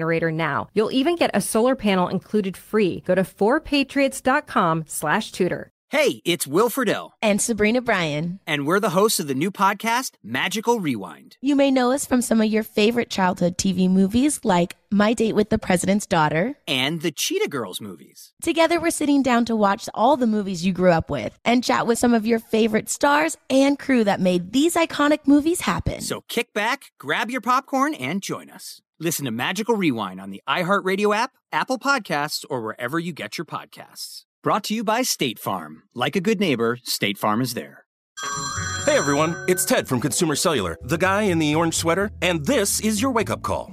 generator now. You'll even get a solar panel included free. Go to 4patriots.com slash tudor. Hey, it's Will Friedle. And Sabrina Bryan. And we're the hosts of the new podcast, Magical Rewind. You may know us from some of your favorite childhood TV movies like My Date with the President's Daughter and the Cheetah Girls movies. Together, we're sitting down to watch all the movies you grew up with and chat with some of your favorite stars and crew that made these iconic movies happen. So kick back, grab your popcorn, and join us. Listen to Magical Rewind on the iHeartRadio app, Apple Podcasts, or wherever you get your podcasts. Brought to you by State Farm. Like a good neighbor, State Farm is there. Hey everyone, it's Ted from Consumer Cellular, the guy in the orange sweater, and this is your wake up call.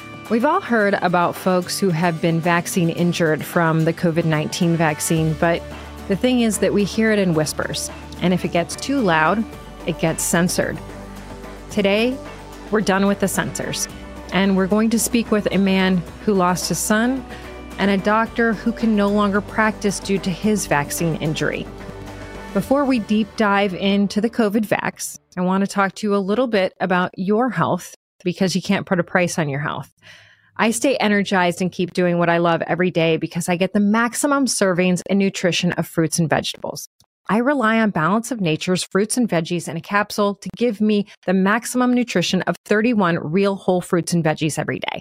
We've all heard about folks who have been vaccine injured from the COVID 19 vaccine, but the thing is that we hear it in whispers. And if it gets too loud, it gets censored. Today, we're done with the censors. And we're going to speak with a man who lost his son and a doctor who can no longer practice due to his vaccine injury. Before we deep dive into the COVID vax, I want to talk to you a little bit about your health because you can't put a price on your health. I stay energized and keep doing what I love every day because I get the maximum servings and nutrition of fruits and vegetables. I rely on Balance of Nature's fruits and veggies in a capsule to give me the maximum nutrition of 31 real whole fruits and veggies every day.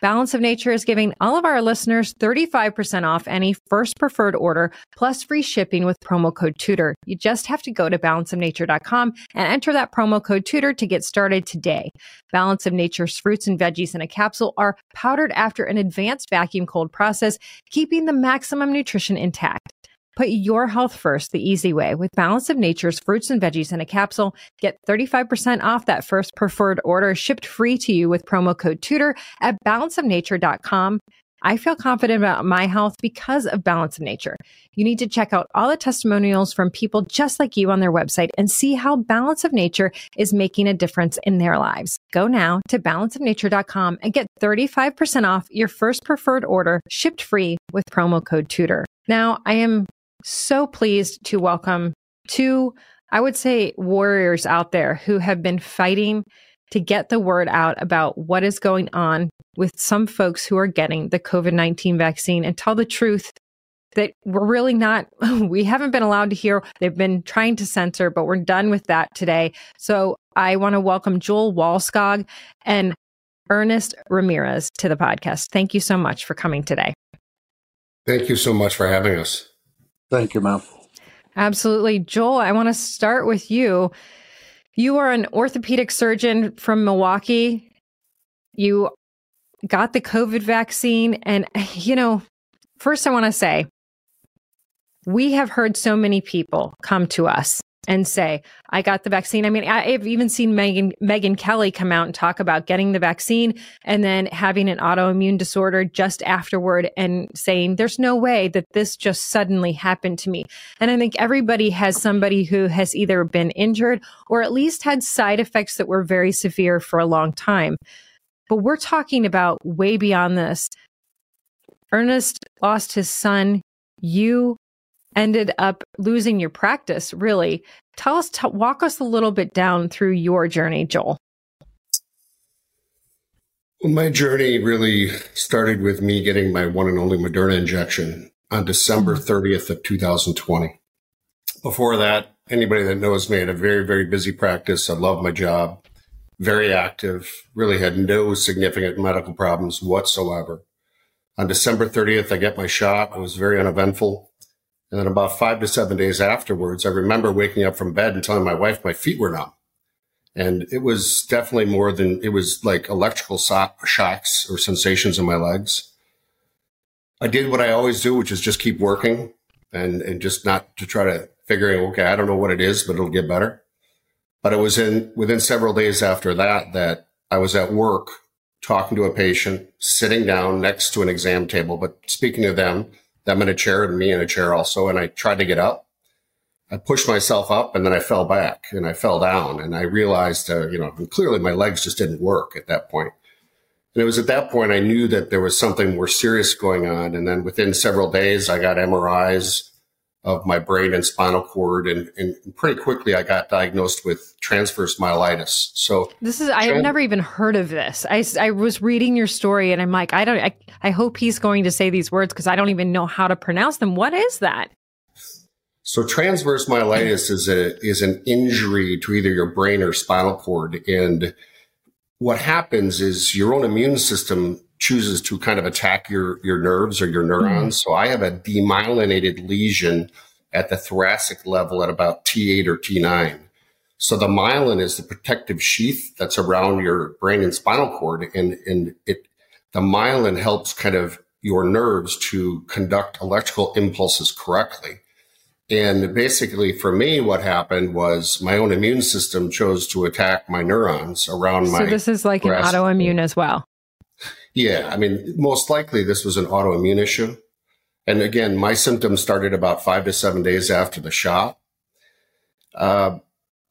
Balance of Nature is giving all of our listeners 35% off any first preferred order plus free shipping with promo code TUDOR. You just have to go to balanceofnature.com and enter that promo code TUDOR to get started today. Balance of Nature's fruits and veggies in a capsule are powdered after an advanced vacuum cold process, keeping the maximum nutrition intact. Put your health first the easy way with Balance of Nature's fruits and veggies in a capsule. Get 35% off that first preferred order shipped free to you with promo code TUDOR at balanceofnature.com. I feel confident about my health because of Balance of Nature. You need to check out all the testimonials from people just like you on their website and see how Balance of Nature is making a difference in their lives. Go now to balanceofnature.com and get 35% off your first preferred order shipped free with promo code TUDOR. Now, I am so pleased to welcome two, I would say, warriors out there who have been fighting to get the word out about what is going on with some folks who are getting the COVID 19 vaccine and tell the truth that we're really not, we haven't been allowed to hear. They've been trying to censor, but we're done with that today. So I want to welcome Joel Wallskog and Ernest Ramirez to the podcast. Thank you so much for coming today. Thank you so much for having us. Thank you, ma'am. Absolutely. Joel, I want to start with you. You are an orthopedic surgeon from Milwaukee. You got the COVID vaccine. And, you know, first I want to say, we have heard so many people come to us and say, I got the vaccine. I mean, I've even seen Megyn, Megyn Kelly come out and talk about getting the vaccine and then having an autoimmune disorder just afterward and saying, there's no way that this just suddenly happened to me. And I think everybody has somebody who has either been injured or at least had side effects that were very severe for a long time. But we're talking about way beyond this. Ernest lost his son. You ended up losing your practice, really. Tell us, t- walk us a little bit down through your journey, Joel. Well, my journey really started with me getting my one and only Moderna injection on December 30th mm-hmm. of 2020. Before that, anybody that knows me I had a very, very busy practice. I love my job, very active, really had no significant medical problems whatsoever. On December 30th, I get my shot. It was very uneventful. And then about five to seven days afterwards, I remember waking up from bed and telling my wife my feet were numb. And it was definitely more than it was like electrical so- shocks or sensations in my legs. I did what I always do, which is just keep working and, and just not to try to figure out, okay, I don't know what it is, but it'll get better. But it was in within several days after that that I was at work talking to a patient, sitting down next to an exam table, but speaking to them, them in a chair and me in a chair also. And I tried to get up. I pushed myself up and then I fell back and I fell down and I realized, uh, you know, clearly my legs just didn't work at that point. And it was at that point I knew that there was something more serious going on. And then within several days, I got MRIs of my brain and spinal cord. And, and pretty quickly, I got diagnosed with transverse myelitis. So this is, I've never even heard of this. I, I was reading your story and I'm like, I don't, I, I hope he's going to say these words because I don't even know how to pronounce them. What is that? So transverse myelitis is a, is an injury to either your brain or spinal cord. And what happens is your own immune system chooses to kind of attack your, your nerves or your neurons. Mm. So I have a demyelinated lesion at the thoracic level at about T8 or T9. So the myelin is the protective sheath that's around your brain and spinal cord. And, and it, the myelin helps kind of your nerves to conduct electrical impulses correctly. And basically for me, what happened was my own immune system chose to attack my neurons around so my. So this is like an autoimmune as well. Yeah. I mean, most likely this was an autoimmune issue. And again, my symptoms started about five to seven days after the shot. Uh,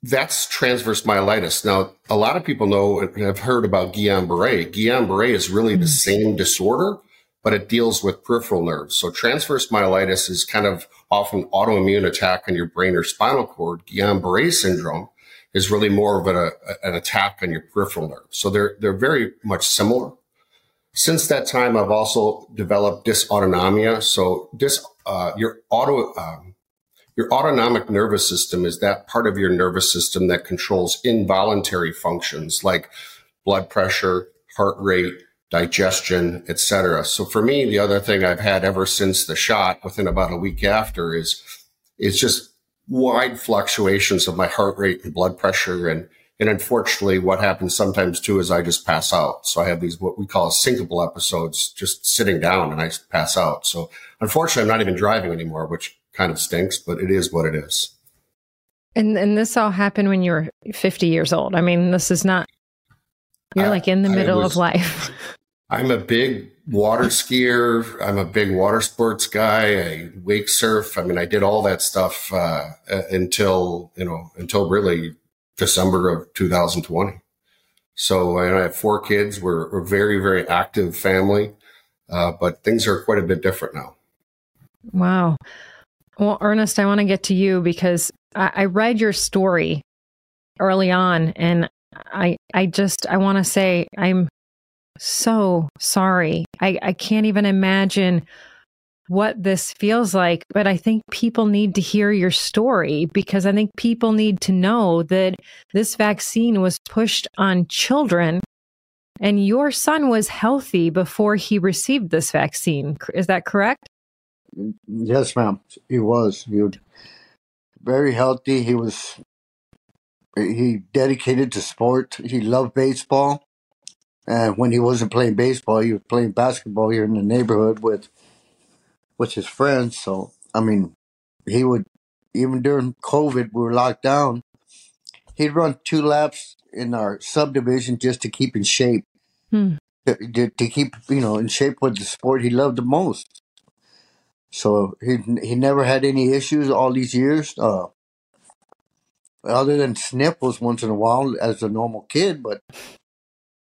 that's transverse myelitis. Now, a lot of people know and have heard about Guillain-Barré. Guillain-Barré is really mm-hmm. the same disorder, but it deals with peripheral nerves. So transverse myelitis is kind of often autoimmune attack on your brain or spinal cord. Guillain-Barré syndrome is really more of an, an attack on your peripheral nerves. So they're, they're very much similar. Since that time, I've also developed dysautonomia. So dis, uh, your auto, um, your autonomic nervous system is that part of your nervous system that controls involuntary functions like blood pressure, heart rate, digestion, etc. So for me, the other thing I've had ever since the shot, within about a week after, is is just wide fluctuations of my heart rate and blood pressure and and unfortunately, what happens sometimes too is I just pass out. So I have these, what we call syncopal episodes, just sitting down and I pass out. So unfortunately, I'm not even driving anymore, which kind of stinks, but it is what it is. And, and this all happened when you were 50 years old. I mean, this is not, you're I, like in the middle was, of life. I'm a big water skier. I'm a big water sports guy. I wake surf. I mean, I did all that stuff uh, until, you know, until really December of 2020. So and I have four kids. We're, a very, very active family, uh, but things are quite a bit different now. Wow. Well, Ernest, I want to get to you because I, I read your story early on, and I, I just, I want to say I'm so sorry. I, I can't even imagine what this feels like, but I think people need to hear your story because I think people need to know that this vaccine was pushed on children and your son was healthy before he received this vaccine. Is that correct? Yes, ma'am. He was. He was very healthy. He was he dedicated to sport. He loved baseball. And when he wasn't playing baseball, he was playing basketball here in the neighborhood with with his friends. So, I mean, he would, even during COVID, we were locked down. He'd run two laps in our subdivision just to keep in shape, hmm. to, to, keep, you know, in shape with the sport he loved the most. So he he never had any issues all these years. Uh, other than sniffles once in a while as a normal kid, but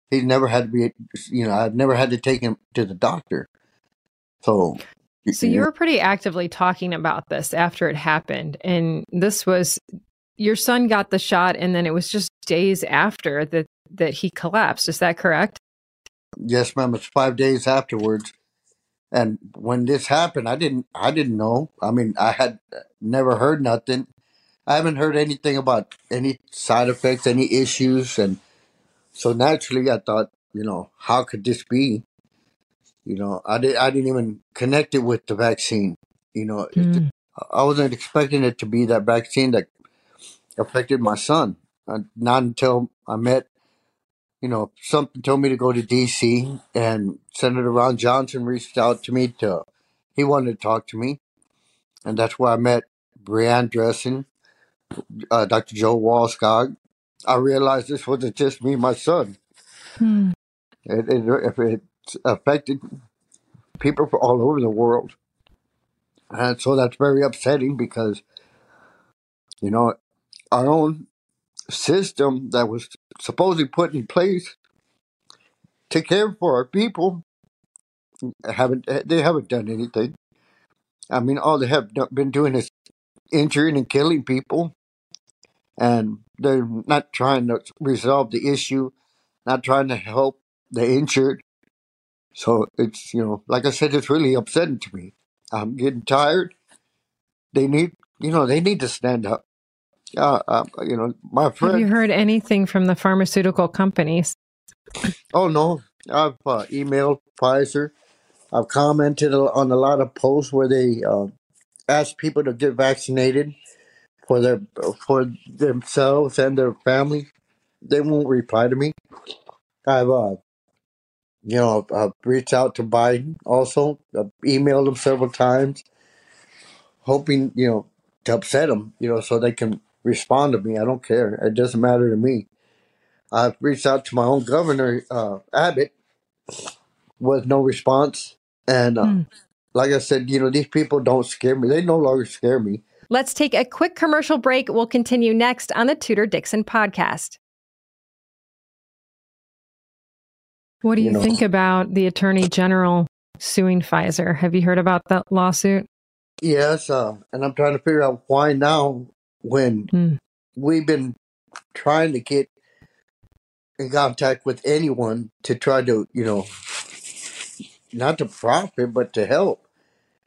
he never had to be, you know, I've never had to take him to the doctor. So so mm-hmm. you were pretty actively talking about this after it happened. And this was your son got the shot and then it was just days after that that he collapsed. Is that correct? Yes, ma'am. It's five days afterwards. And when this happened, I didn't I didn't know. I mean, I had never heard nothing. I haven't heard anything about any side effects, any issues, and so naturally I thought, you know, how could this be? You know, I did. I didn't even connect it with the vaccine. You know, Mm. it, I wasn't expecting it to be that vaccine that affected my son. Uh, not until I met, you know, something told me to go to D.C. and Senator Ron Johnson reached out to me to. He wanted to talk to me, and that's where I met Brianne Dressen, uh, Dr. Joe Wallskog. I realized this wasn't just me, my son. Hmm. It, it, if affected people from all over the world. And so that's very upsetting because, you know, our own system that was supposedly put in place to care for our people haven't they haven't done anything. I mean, all they have been doing is injuring and killing people, and they're not trying to resolve the issue, not trying to help the injured. So it's you know, like I said, it's really upsetting to me. I'm getting tired. They need, you know, they need to stand up. Uh, uh, you know, my friend. Have you heard anything from the pharmaceutical companies? Oh no, I've uh, emailed Pfizer. I've commented on a lot of posts where they uh, ask people to get vaccinated for their for themselves and their family. They won't reply to me. I've uh, you know I've reached out to Biden also. I've emailed him several times, hoping you know to upset him, you know, so they can respond to me. I don't care. It doesn't matter to me. I've reached out to my own governor, uh, Abbott, with no response. And uh, Hmm. like I said, you know, these people don't scare me. They no longer scare me. Let's take a quick commercial break. We'll continue next on the Tudor Dixon podcast. What do you, You know- think about the attorney general suing Pfizer? Have you heard about that lawsuit? Yes, uh, and I'm trying to figure out why now when Hmm. we've been trying to get in contact with anyone to try to, you know, not to profit, but to help.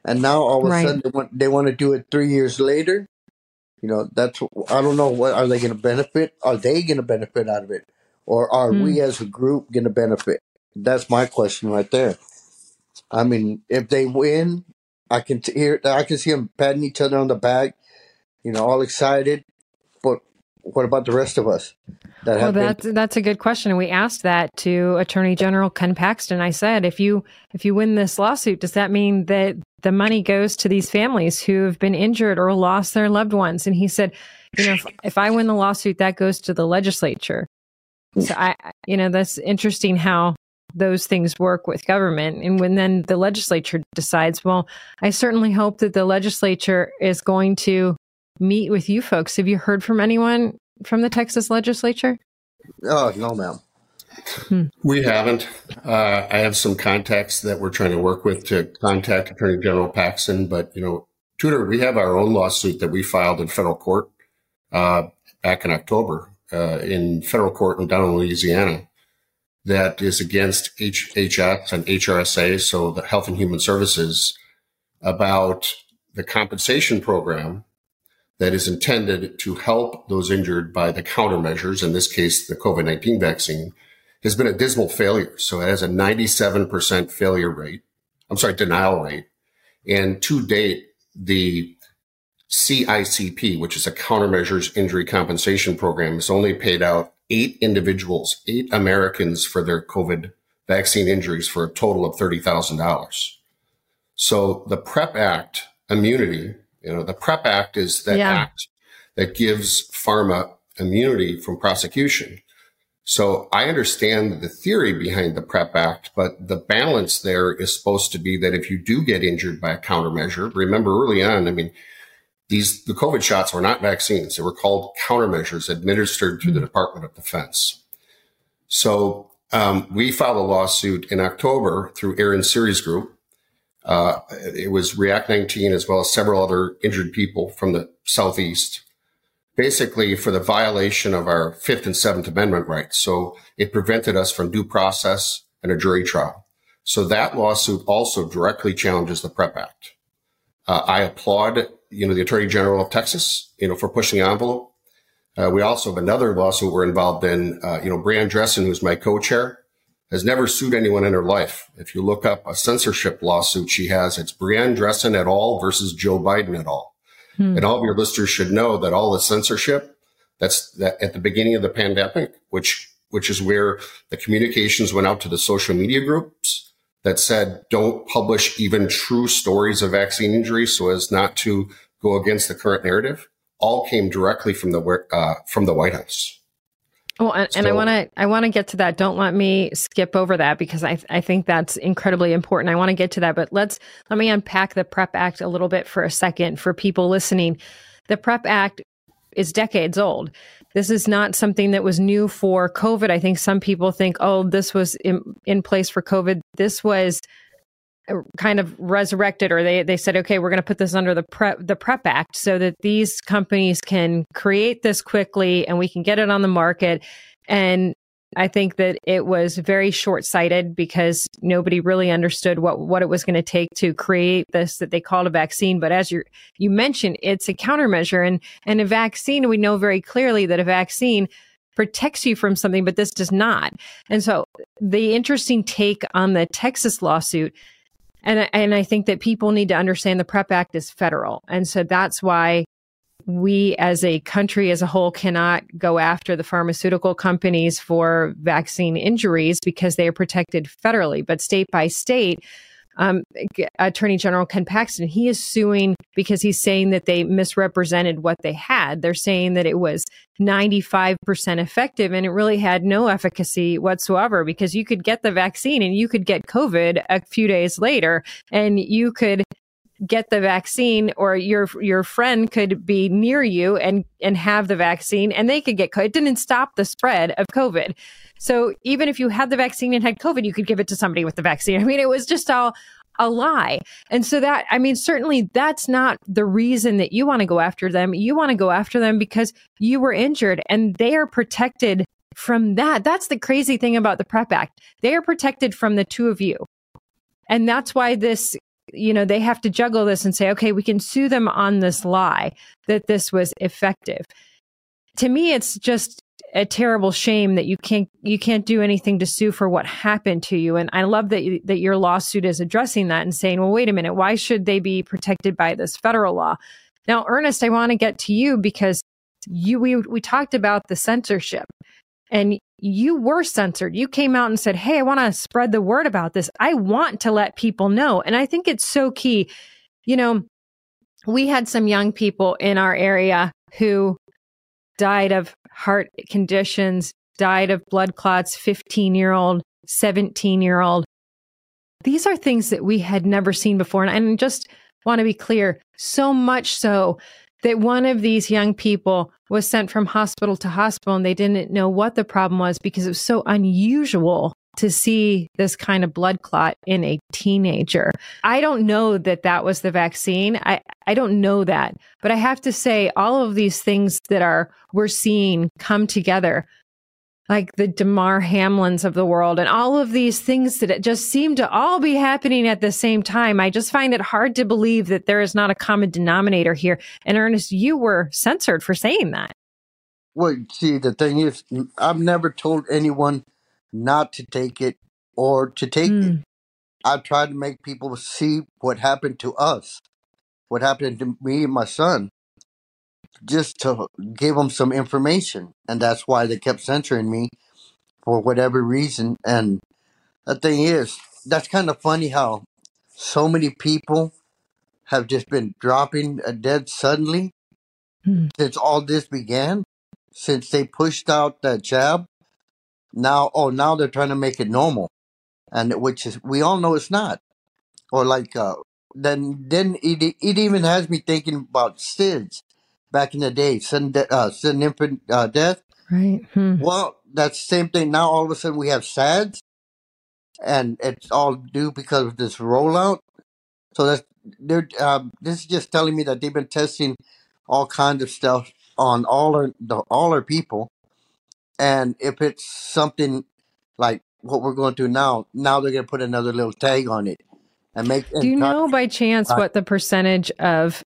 And now all of a Right. sudden they want, they want to do it three years later. You know, that's, I don't know, what are they going to benefit? Are they going to benefit out of it? Or are Hmm. we as a group going to benefit? That's my question right there. I mean, if they win, I can t- hear, I can see them patting each other on the back, you know, all excited. But what about the rest of us that Well, have been? that's that's a good question. We asked that to Attorney General Ken Paxton. I said, if you if you win this lawsuit, does that mean that the money goes to these families who have been injured or lost their loved ones? And he said, you know, if, if I win the lawsuit, that goes to the legislature. So I- you know, that's interesting how those things work with government. And when then the legislature decides, well, I certainly hope that the legislature is going to meet with you folks. Have you heard from anyone from the Texas legislature? Oh no, ma'am. We haven't. Uh, I have some contacts that we're trying to work with to contact Attorney General Paxton, but you know, Tudor, we have our own lawsuit that we filed in federal court uh, back in October uh, in federal court in down in Louisiana that is against HHS and HRSA, so the Health and Human Services, about the compensation program that is intended to help those injured by the countermeasures, in this case, the COVID 19 vaccine, has been a dismal failure. So it has a 97% failure rate. I'm sorry, denial rate. And to date, the CICP, which is a countermeasures injury compensation program, has only paid out eight individuals, eight Americans for their COVID vaccine injuries for a total of $30,000. So the PrEP Act immunity, you know, the PrEP Act is that Yeah. act that gives pharma immunity from prosecution. So I understand the theory behind the PrEP Act, but the balance there is supposed to be that if you do get injured by a countermeasure, remember early on, I mean, these, the COVID shots were not vaccines. They were called countermeasures administered through the Department of Defense. So, um, we filed a lawsuit in October through Aaron Siri's Group. Uh, it was React 19 as well as several other injured people from the Southeast basically for the violation of our Fifth and Seventh Amendment rights. So it prevented us from due process and a jury trial. So that lawsuit also directly challenges the PrEP Act. Uh, I applaud, you know, the Attorney General of Texas, you know, for pushing the envelope. Uh, we also have another lawsuit we're involved in. Uh, you know, Brianne Dressen, who's my co-chair, has never sued anyone in her life. If you look up a censorship lawsuit she has, it's Brianne Dressen et al. versus Joe Biden et al. Hmm. And all of your listeners should know that all the censorship that's that at the beginning of the pandemic, which which is where the communications went out to the social media groups that said don't publish even true stories of vaccine injuries so as not to go against the current narrative. All came directly from the uh, from the White House. Well, and, so, and I want to I want to get to that. Don't let me skip over that because I I think that's incredibly important. I want to get to that, but let's let me unpack the Prep Act a little bit for a second for people listening. The Prep Act is decades old. This is not something that was new for COVID. I think some people think, oh, this was in, in place for COVID. This was uh, kind of resurrected or they, they said okay we're going to put this under the prep the prep act so that these companies can create this quickly and we can get it on the market and I think that it was very short sighted because nobody really understood what, what it was going to take to create this that they called a vaccine. But as you you mentioned, it's a countermeasure and, and a vaccine, we know very clearly that a vaccine protects you from something, but this does not. And so the interesting take on the Texas lawsuit and, and I think that people need to understand the PrEP Act is federal. And so that's why we as a country as a whole cannot go after the pharmaceutical companies for vaccine injuries because they are protected federally. But state by state, um, Attorney General Ken Paxton, he is suing because he's saying that they misrepresented what they had. They're saying that it was 95% effective and it really had no efficacy whatsoever because you could get the vaccine and you could get COVID a few days later and you could get the vaccine or your your friend could be near you and and have the vaccine and they could get COVID. It didn't stop the spread of COVID. So even if you had the vaccine and had COVID, you could give it to somebody with the vaccine. I mean, it was just all a lie. And so that, I mean, certainly that's not the reason that you want to go after them. You want to go after them because you were injured and they are protected from that. That's the crazy thing about the PrEP Act. They are protected from the two of you. And that's why this you know, they have to juggle this and say, okay, we can sue them on this lie that this was effective. To me, it's just a terrible shame that you can't you can't do anything to sue for what happened to you. And I love that you, that your lawsuit is addressing that and saying, well, wait a minute, why should they be protected by this federal law? Now, Ernest, I want to get to you because you we we talked about the censorship and you were censored. You came out and said, Hey, I want to spread the word about this. I want to let people know. And I think it's so key. You know, we had some young people in our area who died of heart conditions, died of blood clots, 15 year old, 17 year old. These are things that we had never seen before. And I just want to be clear so much so that one of these young people was sent from hospital to hospital and they didn't know what the problem was because it was so unusual to see this kind of blood clot in a teenager. I don't know that that was the vaccine. I, I don't know that. But I have to say, all of these things that are we're seeing come together like the Damar Hamlins of the world and all of these things that just seem to all be happening at the same time. I just find it hard to believe that there is not a common denominator here. And Ernest, you were censored for saying that. Well, see, the thing is, I've never told anyone not to take it or to take mm. it. Hmm. I tried to make people see what happened to us, what happened to me and my son just to give them some information. And that's why they kept censoring me for whatever reason. And the thing is, that's kind of funny how so many people have just been dropping dead suddenly hmm. since all this began, since they pushed out that jab. Now, oh, now they're trying to make it normal, and which is we all know it's not. Or like, uh, then then it it even has me thinking about SIDS back in the day, sudden, de- uh, sudden infant uh, death. Right. Hmm. Well, that's the same thing. Now all of a sudden we have SADS, and it's all due because of this rollout. So that's they're uh, this is just telling me that they've been testing all kinds of stuff on all our the, all our people, and if it's something like what we're going through now, now they're going to put another little tag on it and make. Do you know by chance uh, what the percentage of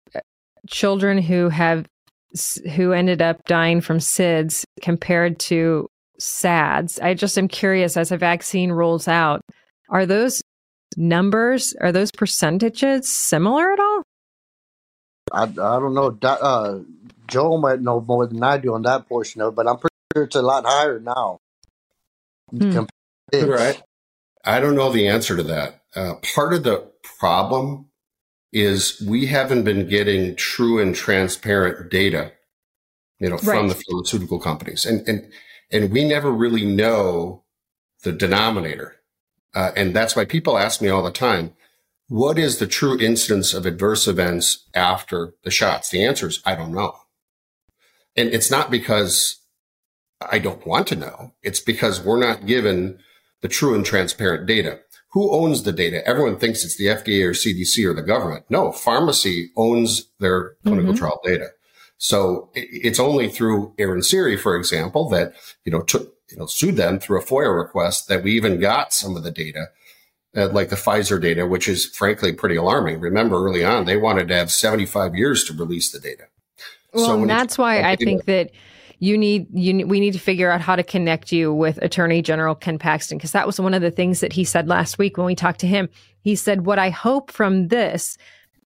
children who have who ended up dying from SIDS compared to SADS. I just am curious as a vaccine rolls out, are those numbers, are those percentages similar at all? I, I don't know. Uh, Joe might know more than I do on that portion of it, but I'm pretty sure it's a lot higher now. Hmm. Right. I don't know the answer to that. Uh, part of the problem is we haven't been getting true and transparent data, you know, from Right. the pharmaceutical companies, and and and we never really know the denominator, uh, and that's why people ask me all the time, what is the true incidence of adverse events after the shots? The answer is I don't know, and it's not because I don't want to know. It's because we're not given the true and transparent data. Who owns the data? Everyone thinks it's the FDA or CDC or the government. No, pharmacy owns their clinical trial data. So it's only through Aaron Siri, for example, that, you know, took, you know, sued them through a FOIA request that we even got some of the data, uh, like the Pfizer data, which is frankly pretty alarming. Remember early on, they wanted to have 75 years to release the data. Well, So and that's why I think that you need you we need to figure out how to connect you with Attorney General Ken Paxton because that was one of the things that he said last week when we talked to him. He said, "What I hope from this,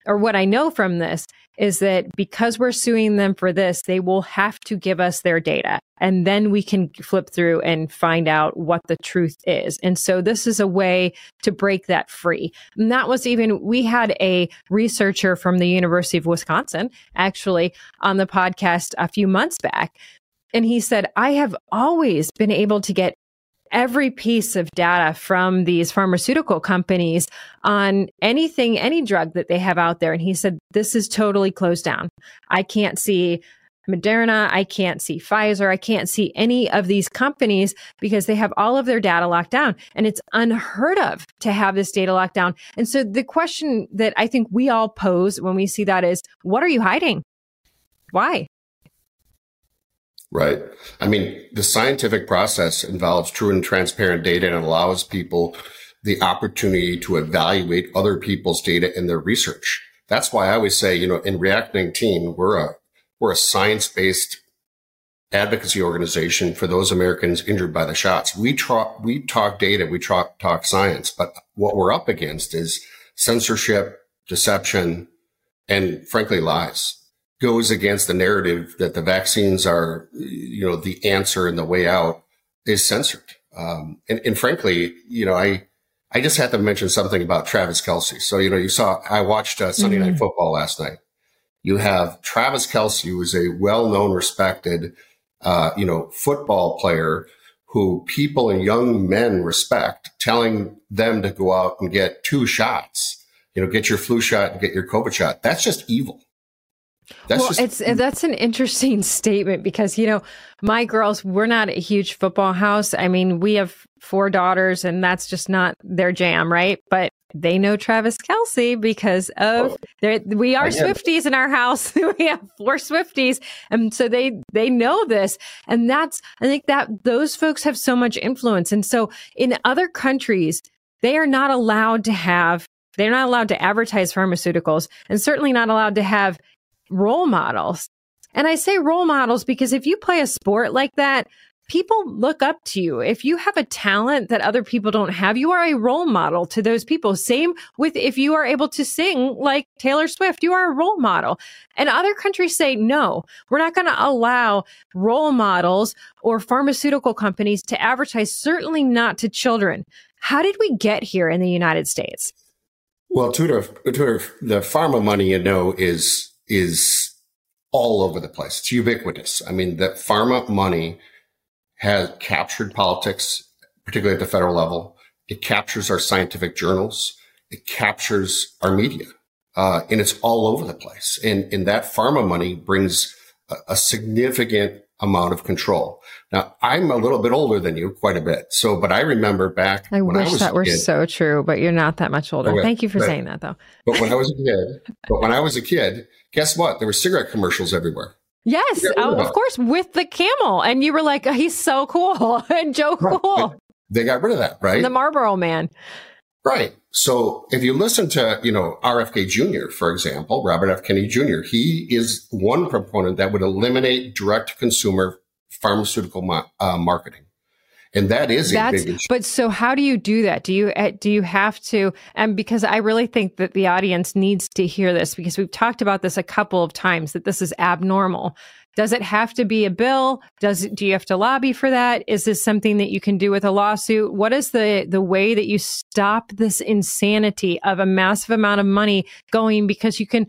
or what I know from this, is that because we're suing them for this, they will have to give us their data, and then we can flip through and find out what the truth is." And so this is a way to break that free. And that was even we had a researcher from the University of Wisconsin actually on the podcast a few months back. And he said, I have always been able to get every piece of data from these pharmaceutical companies on anything, any drug that they have out there. And he said, this is totally closed down. I can't see Moderna. I can't see Pfizer. I can't see any of these companies because they have all of their data locked down. And it's unheard of to have this data locked down. And so the question that I think we all pose when we see that is, what are you hiding? Why? Right. I mean, the scientific process involves true and transparent data and allows people the opportunity to evaluate other people's data in their research. That's why I always say, you know, in React 19, we're a, we're a science-based advocacy organization for those Americans injured by the shots. We talk, we talk data, we talk, talk science, but what we're up against is censorship, deception, and frankly, lies goes against the narrative that the vaccines are, you know, the answer and the way out is censored. Um, and, and frankly, you know, I, I just had to mention something about Travis Kelce. So, you know, you saw, I watched uh, Sunday Night Football last night. You have Travis Kelce, who is a well-known, respected, uh, you know, football player who people and young men respect, telling them to go out and get two shots, you know, get your flu shot and get your COVID shot. That's just evil. That's well, just it's that's an interesting statement because you know my girls we're not a huge football house. I mean, we have four daughters, and that's just not their jam, right? But they know Travis Kelce because of oh, their, we are I get it. Swifties in our house. we have four Swifties, and so they they know this, and that's I think that those folks have so much influence, and so in other countries they are not allowed to have. They're not allowed to advertise pharmaceuticals and certainly not allowed to have role models. And I say role models because if you play a sport like that, people look up to you. If you have a talent that other people don't have, you are a role model to those people. Same with if you are able to sing like Taylor Swift, you are a role model. And other countries say, no, we're not going to allow role models or pharmaceutical companies to advertise, certainly not to children. How did we get here in the United States? Well, Tudor, Tudor, the pharma money, you know, is is all over the place. It's ubiquitous. I mean, the pharma money has captured politics, particularly at the federal level. It captures our scientific journals. It captures our media, uh, and it's all over the place. And and that pharma money brings a, a significant amount of control. Now, I'm a little bit older than you, quite a bit. So, but I remember back I when I wish was that were kid, so true, but you're not that much older. Okay, Thank you for but- saying that, though. But when I was a kid, but when I was a kid, guess what? There were cigarette commercials everywhere. Yes, Yeah, oh, of course, with the camel, and you were like, oh, "He's so cool," and Joe Right. Cool, They got rid of that, right? the Marlboro Man. right. So if you listen to, you know, RFK Jr., for example, Robert F. Kennedy Jr., he is one proponent that would eliminate direct consumer pharmaceutical ma- uh, marketing. And that is That's, a big issue. But so how do you do that? Do you uh, do you have to and because I really think that the audience needs to hear this because we've talked about this a couple of times that this is abnormal. Does it have to be a bill? Does do you have to lobby for that? Is this something that you can do with a lawsuit? What is the the way that you stop this insanity of a massive amount of money going because you can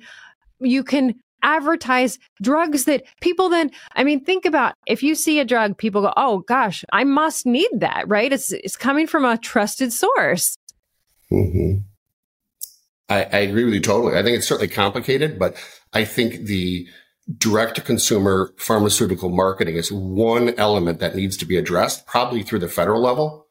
you can advertise drugs that people then I mean think about if you see a drug people go oh gosh I must need that right it's it's coming from a trusted source Mm-hmm. I, I agree with you totally. I think it's certainly complicated, but I think the direct to consumer pharmaceutical marketing is one element that needs to be addressed, probably through the federal level.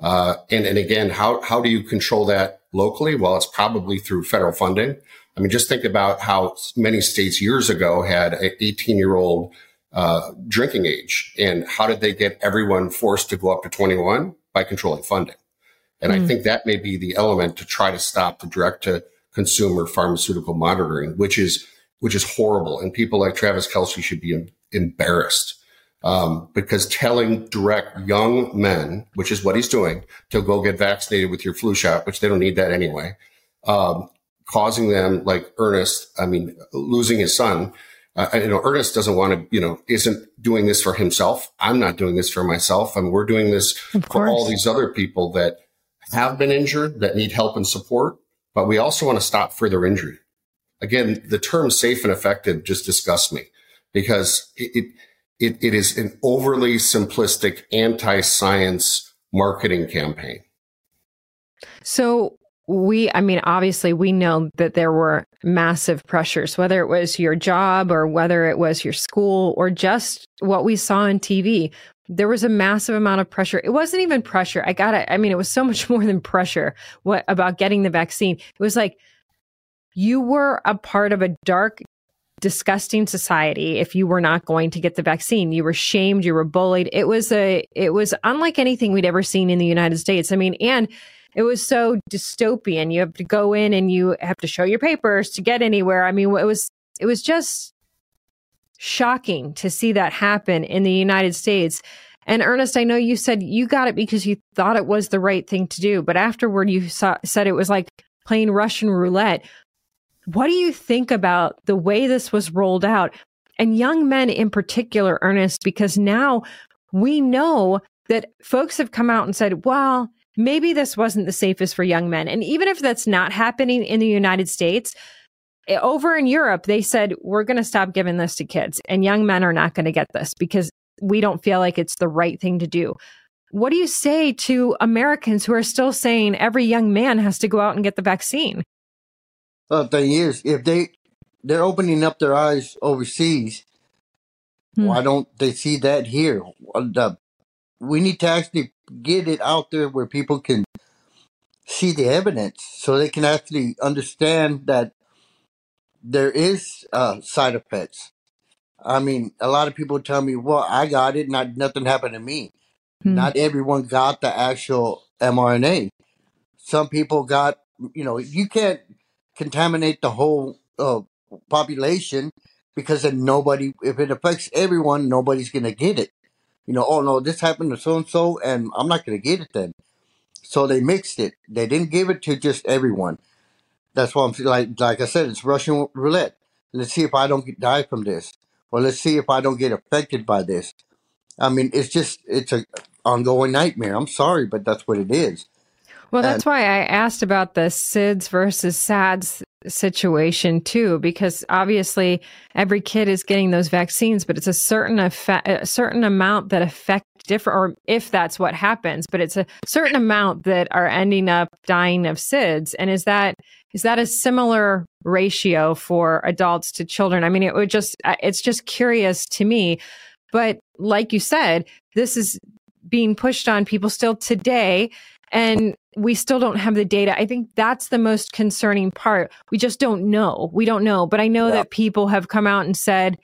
Uh, and, and again, how, how do you control that locally? Well, it's probably through federal funding. I mean, just think about how many states years ago had an 18 year old uh, drinking age. And how did they get everyone forced to go up to 21? By controlling funding. And I think that may be the element to try to stop the direct to consumer pharmaceutical monitoring, which is, which is horrible. And people like Travis Kelce should be em- embarrassed. Um, because telling direct young men, which is what he's doing, to go get vaccinated with your flu shot, which they don't need that anyway, um, causing them like Ernest, I mean, losing his son. Uh, you know, Ernest doesn't want to, you know, isn't doing this for himself. I'm not doing this for myself. I mean, we're doing this for all these other people that have been injured that need help and support, but we also want to stop further injury. Again, the term safe and effective just disgusts me because it, it, it is an overly simplistic anti-science marketing campaign. So we, I mean, obviously, we know that there were massive pressures, whether it was your job or whether it was your school or just what we saw on TV. There was a massive amount of pressure. It wasn't even pressure. I got it. I mean, it was so much more than pressure what, about getting the vaccine. It was like you were a part of a dark, disgusting society if you were not going to get the vaccine. You were shamed, you were bullied. It was a it was unlike anything we'd ever seen in the United States. I mean, and it was so dystopian. You have to go in and you have to show your papers to get anywhere. I mean, it was it was just shocking to see that happen in the United States. And Ernest, I know you said you got it because you thought it was the right thing to do, but afterward you saw, said it was like playing Russian roulette. What do you think about the way this was rolled out? And young men in particular, Ernest, because now we know that folks have come out and said, well, maybe this wasn't the safest for young men. And even if that's not happening in the United States, eh, over in Europe, they said, we're going to stop giving this to kids and young men are not going to get this because we don't feel like it's the right thing to do. What do you say to Americans who are still saying every young man has to go out and get the vaccine? Well, the thing is, if they they're opening up their eyes overseas, Hmm. why don't they see that here? The- we need to actually get it out there where people can see the evidence, so they can actually understand that there is uh, side effects. I mean, a lot of people tell me, "Well, I got it, not nothing happened to me." Hmm. Not everyone got the actual mRNA. Some people got, you know, you can't contaminate the whole uh, population because then nobody, if it affects everyone, nobody's going to get it. You know, oh no, this happened to so and so, and I'm not going to get it then. So they mixed it. They didn't give it to just everyone. That's why I'm like, like I said, it's Russian roulette. Let's see if I don't get, die from this, or let's see if I don't get affected by this. I mean, it's just it's a ongoing nightmare. I'm sorry, but that's what it is. Well, that's why I asked about the SIDS versus SADS situation too, because obviously every kid is getting those vaccines, but it's a certain effect, a certain amount that affect different, or if that's what happens, but it's a certain amount that are ending up dying of SIDS. And is that is that a similar ratio for adults to children? I mean, it would just uh, it's just curious to me. But like you said, this is being pushed on people still today and we still don't have the data. I think that's the most concerning part. We just don't know. We don't know. But I know Yeah. that people have come out and said,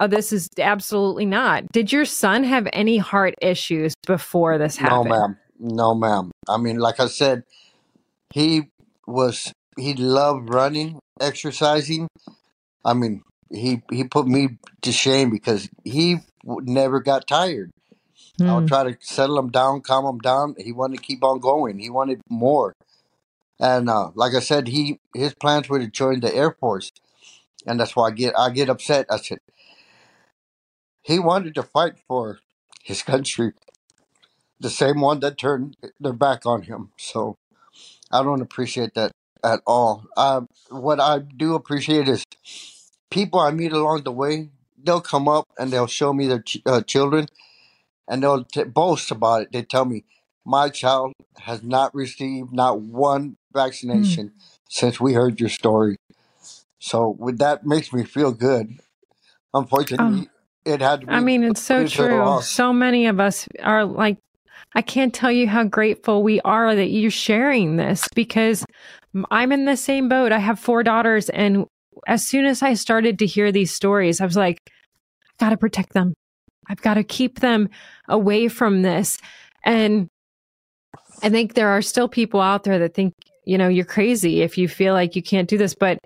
oh, this is absolutely not. Did your son have any heart issues before this happened? No, ma'am. No, ma'am. I mean, like I said, he was he loved running, exercising. I mean, he he put me to shame because he w- never got tired. Mm. I'll try to settle him down, calm him down. He wanted to keep on going. He wanted more. And uh, like I said, he his plans were to join the Air Force, and that's why I get I get upset. I said he wanted to fight for his country, the same one that turned their back on him. So I don't appreciate that at all. Uh, what I do appreciate is people I meet along the way. They'll come up and they'll show me their ch- uh, children, and they'll t- boast about it. They tell me, "My child has not received not one vaccination mm. since we heard your story." So, with that makes me feel good. Unfortunately, oh. it had to be. I mean, it's so true. So many of us are like I can't tell you how grateful we are that you're sharing this because I'm in the same boat. I have four daughters. And as soon as I started to hear these stories, I was like, I got to protect them. I've got to keep them away from this. And I think there are still people out there that think, you know, you're crazy if you feel like you can't do this. But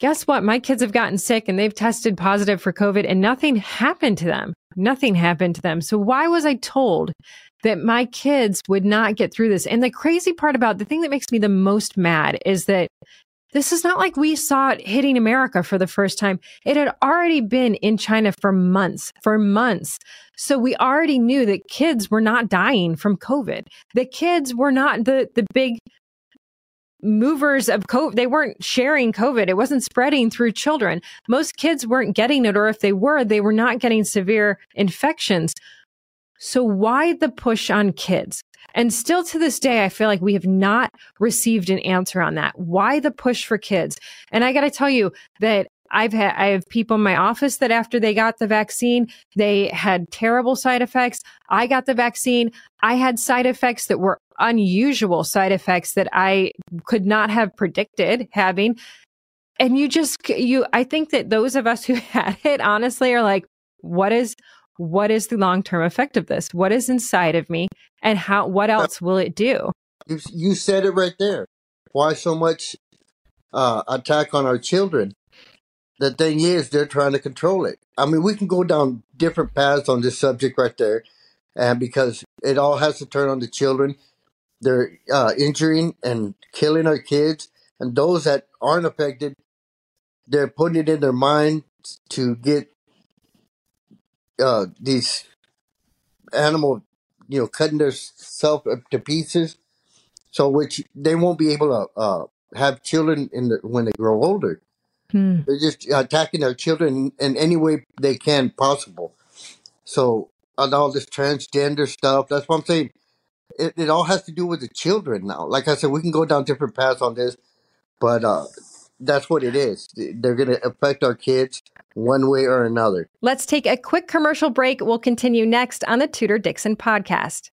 guess what? My kids have gotten sick and they've tested positive for COVID and nothing happened to them. Nothing happened to them. So why was I told that my kids would not get through this. And the crazy part about the thing that makes me the most mad is that this is not like we saw it hitting America for the first time. It had already been in China for months, for months. So we already knew that kids were not dying from COVID. The kids were not the, the big movers of COVID. They weren't sharing COVID. It wasn't spreading through children. Most kids weren't getting it, or if they were, they were not getting severe infections. So why the push on kids? And still to this day, I feel like we have not received an answer on that. Why the push for kids? And I got to tell you that I've had, I have people in my office that after they got the vaccine, they had terrible side effects. I got the vaccine. I had side effects that were unusual side effects that I could not have predicted having. And you just, you, I think that those of us who had it honestly are like, what is, what is the long term effect of this? What is inside of me, and how? What else will it do? You, you said it right there. Why so much uh, attack on our children? The thing is, they're trying to control it. I mean, we can go down different paths on this subject right there, and because it all has to turn on the children, they're uh, injuring and killing our kids, and those that aren't affected, they're putting it in their mind to get uh, these animal, you know, cutting themselves to pieces, so which they won't be able to uh, have children in the, when they grow older. Hmm. They're just attacking their children in any way they can possible. So and all this transgender stuff. That's what I'm saying. It, it all has to do with the children now. Like I said, we can go down different paths on this, but uh, that's what it is. They're going to affect our kids one way or another. Let's take a quick commercial break. We'll continue next on the Tudor Dixon podcast.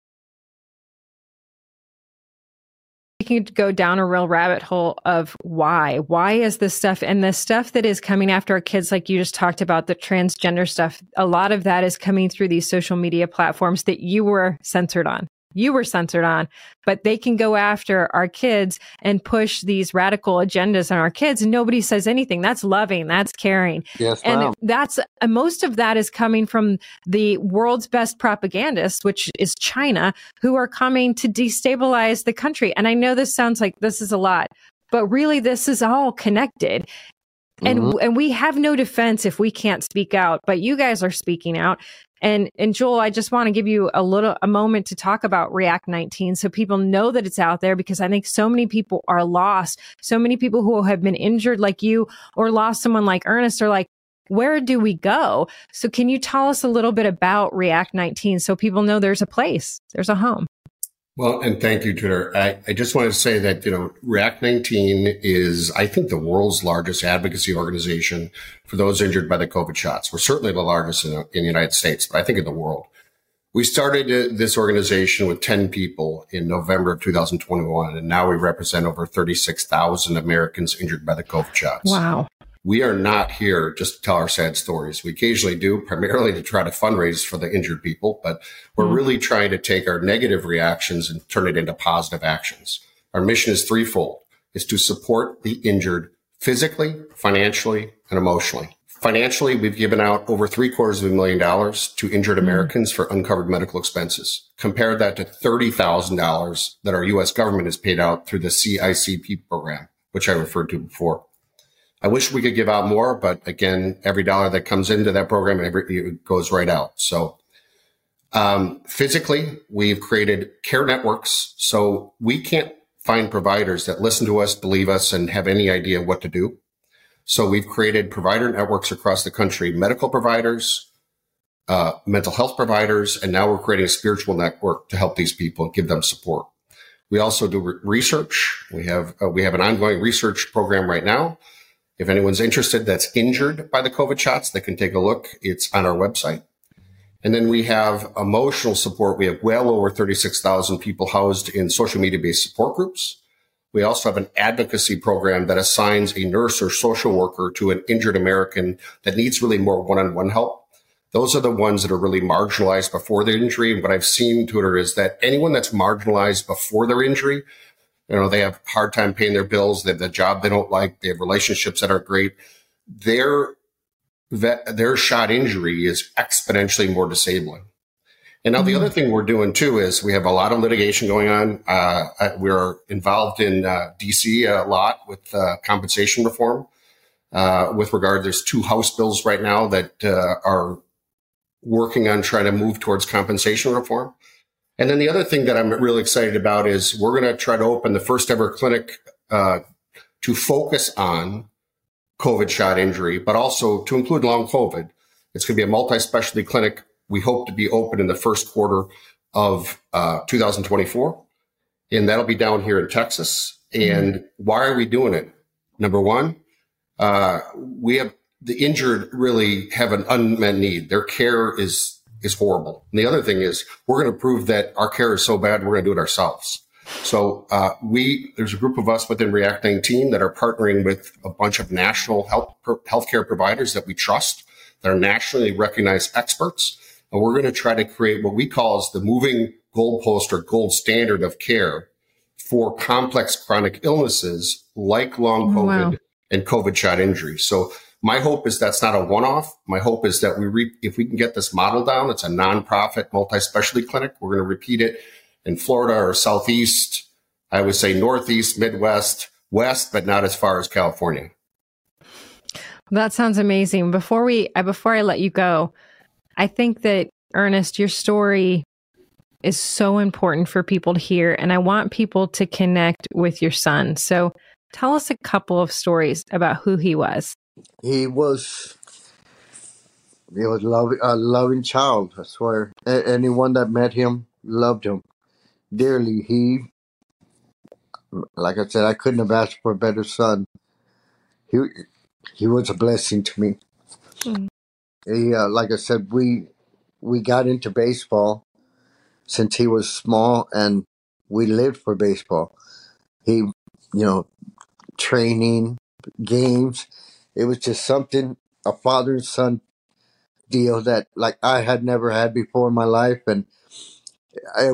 We can go down a real rabbit hole of why. Why is this stuff and the stuff that is coming after our kids, like you just talked about, the transgender stuff, a lot of that is coming through these social media platforms that you were censored on you were censored on, but they can go after our kids and push these radical agendas on our kids and nobody says anything. That's loving. That's caring. Yes, and that's uh, most of that is coming from the world's best propagandists, which is China, who are coming to destabilize the country. And I know this sounds like this is a lot, but really this is all connected. And mm-hmm. and we have no defense if we can't speak out, but you guys are speaking out. And and Joel, I just want to give you a little a moment to talk about React 19 so people know that it's out there because I think so many people are lost. So many people who have been injured like you or lost someone like Ernest are like, where do we go? So can you tell us a little bit about React 19 so people know there's a place, there's a home? Well, and thank you, Tudor. I, I just want to say that, you know, React 19 is, I think, the world's largest advocacy organization for those injured by the COVID shots. We're certainly the largest in, in the United States, but I think in the world. We started this organization with 10 people in November of 2021, and now we represent over 36,000 Americans injured by the COVID shots. Wow we are not here just to tell our sad stories. We occasionally do, primarily to try to fundraise for the injured people, but we're mm. really trying to take our negative reactions and turn it into positive actions. Our mission is threefold, is to support the injured physically, financially, and emotionally. Financially, we've given out over three quarters of a million dollars to injured Americans for uncovered medical expenses. Compare that to $30,000 that our U.S. government has paid out through the CICP program, which I referred to before. I wish we could give out more, but again, every dollar that comes into that program, every, it goes right out. So, um, physically, we've created care networks. So we can't find providers that listen to us, believe us, and have any idea what to do. So we've created provider networks across the country, medical providers, uh, mental health providers, and now we're creating a spiritual network to help these people give them support. We also do re- research. We have uh, we have an ongoing research program right now. If anyone's interested that's injured by the COVID shots, they can take a look. It's on our website. And then we have emotional support. We have well over 36,000 people housed in social media based support groups. We also have an advocacy program that assigns a nurse or social worker to an injured American that needs really more one-on-one help. Those are the ones that are really marginalized before the injury. And what I've seen, Tudor, is that anyone that's marginalized before their injury, you know, they have hard time paying their bills. They have the job they don't like. They have relationships that are great. Their their shot injury is exponentially more disabling. And now the other thing we're doing too is we have a lot of litigation going on. Uh, we're involved in uh, DC a lot with uh, compensation reform. Uh, with regard, there's two House bills right now that uh, are working on trying to move towards compensation reform. And then the other thing that I'm really excited about is we're going to try to open the first ever clinic uh, to focus on COVID shot injury, but also to include long COVID. It's going to be a multi-specialty clinic we hope to be open in the first quarter of uh, 2024. And that'll be down here in Texas. And mm-hmm. why are we doing it? Number one, uh, we have the injured really have an unmet need. Their care is, is horrible. And the other thing is we're going to prove that our care is so bad, we're going to do it ourselves. So, uh, we, there's a group of us within React 19 that are partnering with a bunch of national health, healthcare providers that we trust that are nationally recognized experts and we're going to try to create what we call as the moving goalpost or gold standard of care for complex chronic illnesses like long oh, COVID wow. and COVID shot injury. So my hope is that's not a one-off. My hope is that we, re- if we can get this model down, it's a nonprofit multi-specialty clinic. We're going to repeat it in Florida or Southeast. I would say Northeast, Midwest, West, but not as far as California. That sounds amazing. Before we, uh, before I let you go, I think that, Ernest, your story is so important for people to hear. And I want people to connect with your son. So tell us a couple of stories about who he was. He was he was love, a loving child. I swear. A- anyone that met him loved him dearly. He, like I said, I couldn't have asked for a better son. He he was a blessing to me. Mm. He, uh, like I said, we we got into baseball since he was small, and we lived for baseball. He, you know, training, games. It was just something a father and son deal that like I had never had before in my life, and I,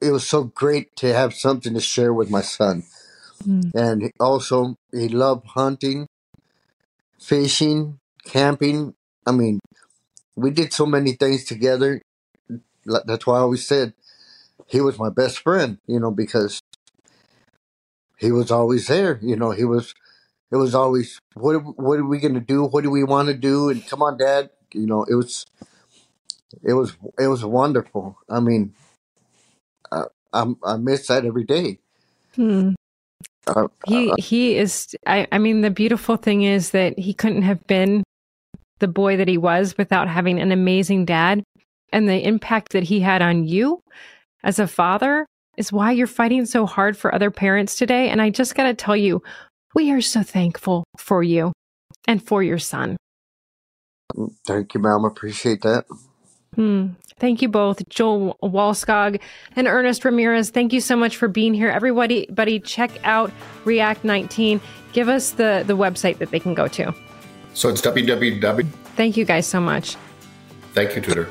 it was so great to have something to share with my son. Mm. And also, he loved hunting, fishing, camping, I mean, we did so many things together. That's why I always said he was my best friend, you know, because he was always there. You know, he was. It was always what are, what are we going to do? What do we want to do? And come on, Dad. You know, it was it was it was wonderful. I mean, I I, I miss that every day. Hmm. Uh, he uh, he is. I I mean, the beautiful thing is that he couldn't have been the boy that he was without having an amazing dad. And the impact that he had on you as a father is why you're fighting so hard for other parents today. And I just got to tell you, we are so thankful for you and for your son. Thank you, ma'am. Appreciate that. Hmm. Thank you both, Joel Wallskog and Ernest Ramirez. Thank you so much for being here. Everybody, buddy, check out React 19. Give us the, the website that they can go to. So it's www. Thank you guys so much. Thank you, Tudor.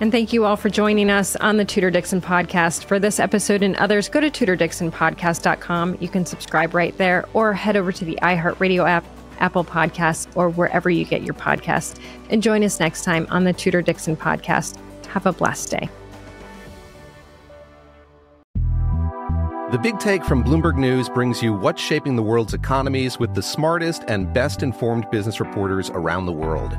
And thank you all for joining us on the Tudor Dixon podcast. For this episode and others, go to tudordixonpodcast.com. You can subscribe right there or head over to the iHeartRadio app, Apple Podcasts, or wherever you get your podcasts. And join us next time on the Tudor Dixon podcast. Have a blessed day. The Big Take from Bloomberg News brings you what's shaping the world's economies with the smartest and best informed business reporters around the world.